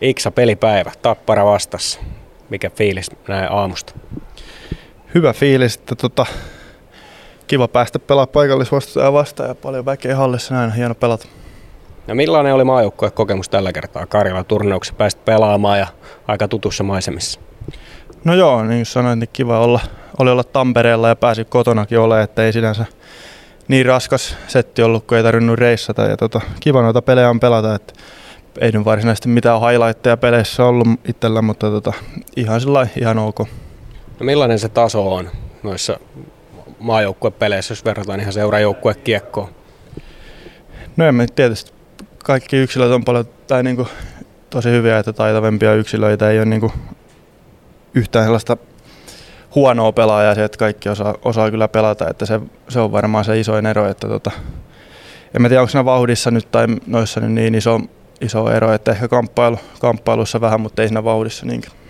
Iksa pelipäivä, tappara vastassa. Mikä fiilis näin aamusta? Hyvä fiilis, että tota, kiva päästä pelaa paikallisvastustaja vastaan ja paljon väkeä hallissa, näin hieno pelata. No millainen oli maajoukkueen kokemus tällä kertaa Karjalan turnauksessa? Pääsit pelaamaan ja aika tutussa maisemissa. No joo, niin kuin sanoin, niin kiva olla, oli olla Tampereella ja pääsi kotonakin olemaan, että ei sinänsä niin raskas setti ollut, kun ei tarvinnut reissata. Ja tota, kiva noita pelejä on pelata, että ei nyt varsinaisesti mitään highlightteja peleissä ollut itsellä, mutta tota, ihan sillä ihan ok. No millainen se taso on noissa maajoukkuepeleissä, jos verrataan ihan seurajoukkuekiekkoon? No en tietysti kaikki yksilöt on paljon tai niinku tosi hyviä, että taitavempia yksilöitä ei ole niinku yhtään sellaista huonoa pelaajaa se, että kaikki osaa, osaa kyllä pelata, että se, se on varmaan se isoin ero, että tota, en mä tiedä onko siinä vauhdissa nyt tai noissa nyt niin iso, iso ero, että ehkä kamppailu, kamppailussa vähän, mutta ei siinä vauhdissa niinkään.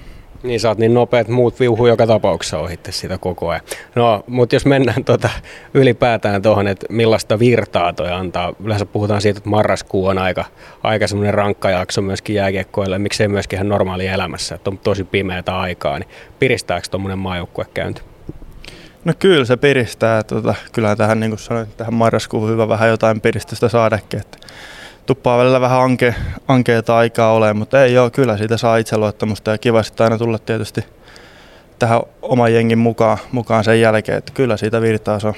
Niin, sä oot niin nopeat, muut viuhuu joka tapauksessa ohitte sitä koko ajan. No, mutta jos mennään tuota, ylipäätään tuohon, että millaista virtaa toi antaa. Yleensä puhutaan siitä, että marraskuu on aika, aika semmoinen rankka jakso myöskin jääkiekkoille, miksei myöskin ihan normaali elämässä, että on tosi pimeätä aikaa, niin piristääkö tuommoinen maajoukkuekäynti? No kyllä se piristää. Tota, kyllähän tähän, niin kuin sanoin, tähän marraskuun hyvä vähän jotain piristystä saadakin. Että tuppaa välillä vähän anke, ankeita aikaa ole, mutta ei ole, kyllä siitä saa itseluottamusta ja kiva sitten aina tulla tietysti tähän oman jengin mukaan, mukaan sen jälkeen, että kyllä siitä virtaa se on.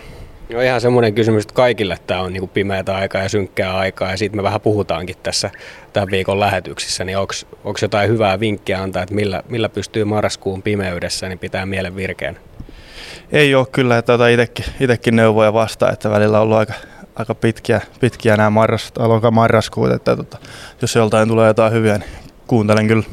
No ihan semmoinen kysymys, että kaikille tämä on niin pimeätä aikaa ja synkkää aikaa ja siitä me vähän puhutaankin tässä tämän viikon lähetyksissä, niin onko jotain hyvää vinkkiä antaa, että millä, millä pystyy marraskuun pimeydessä niin pitää mielen virkeän? Ei ole kyllä, että itsekin neuvoja vastaan, että välillä on ollut aika, aika pitkiä, pitkiä nämä marras, marraskuut, että tota, jos joltain tulee jotain hyviä, niin kuuntelen kyllä.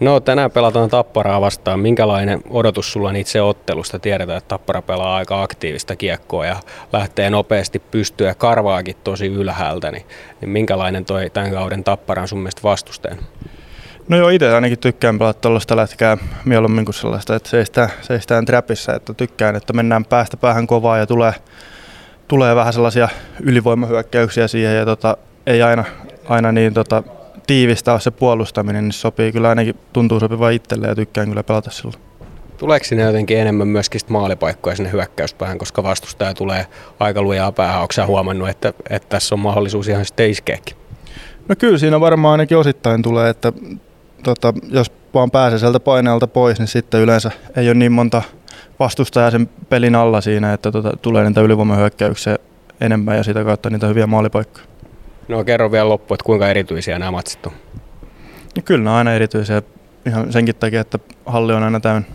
No tänään pelataan Tapparaa vastaan. Minkälainen odotus sulla on itse ottelusta? Tiedetään, että Tappara pelaa aika aktiivista kiekkoa ja lähtee nopeasti pystyä karvaakin tosi ylhäältä. Niin, niin minkälainen toi tämän kauden Tappara on sun mielestä vastusteen? No joo, itse ainakin tykkään pelata tuollaista lätkää mieluummin kuin sellaista, että seistään, seistään trapissa, että tykkään, että mennään päästä päähän kovaa ja tulee, tulee vähän sellaisia ylivoimahyökkäyksiä siihen ja tota, ei aina, aina niin tota, tiivistä ole se puolustaminen, niin sopii kyllä ainakin tuntuu sopiva itselle ja tykkään kyllä pelata silloin. Tuleeko sinne jotenkin enemmän myöskin maalipaikkoja sinne hyökkäyspäähän, koska vastustaja tulee aika lujaa päähän? Onko huomannut, että, että tässä on mahdollisuus ihan sitten iskeäkin? No kyllä siinä varmaan ainakin osittain tulee, että tota, jos vaan pääsee sieltä paineelta pois, niin sitten yleensä ei ole niin monta vastustajaa sen pelin alla siinä, että tota, tulee niitä ylivoimahyökkäyksiä enemmän ja sitä kautta niitä hyviä maalipaikkoja. No kerro vielä loppu, että kuinka erityisiä nämä matsit on? No, kyllä ne on aina erityisiä ihan senkin takia, että halli on aina täynnä.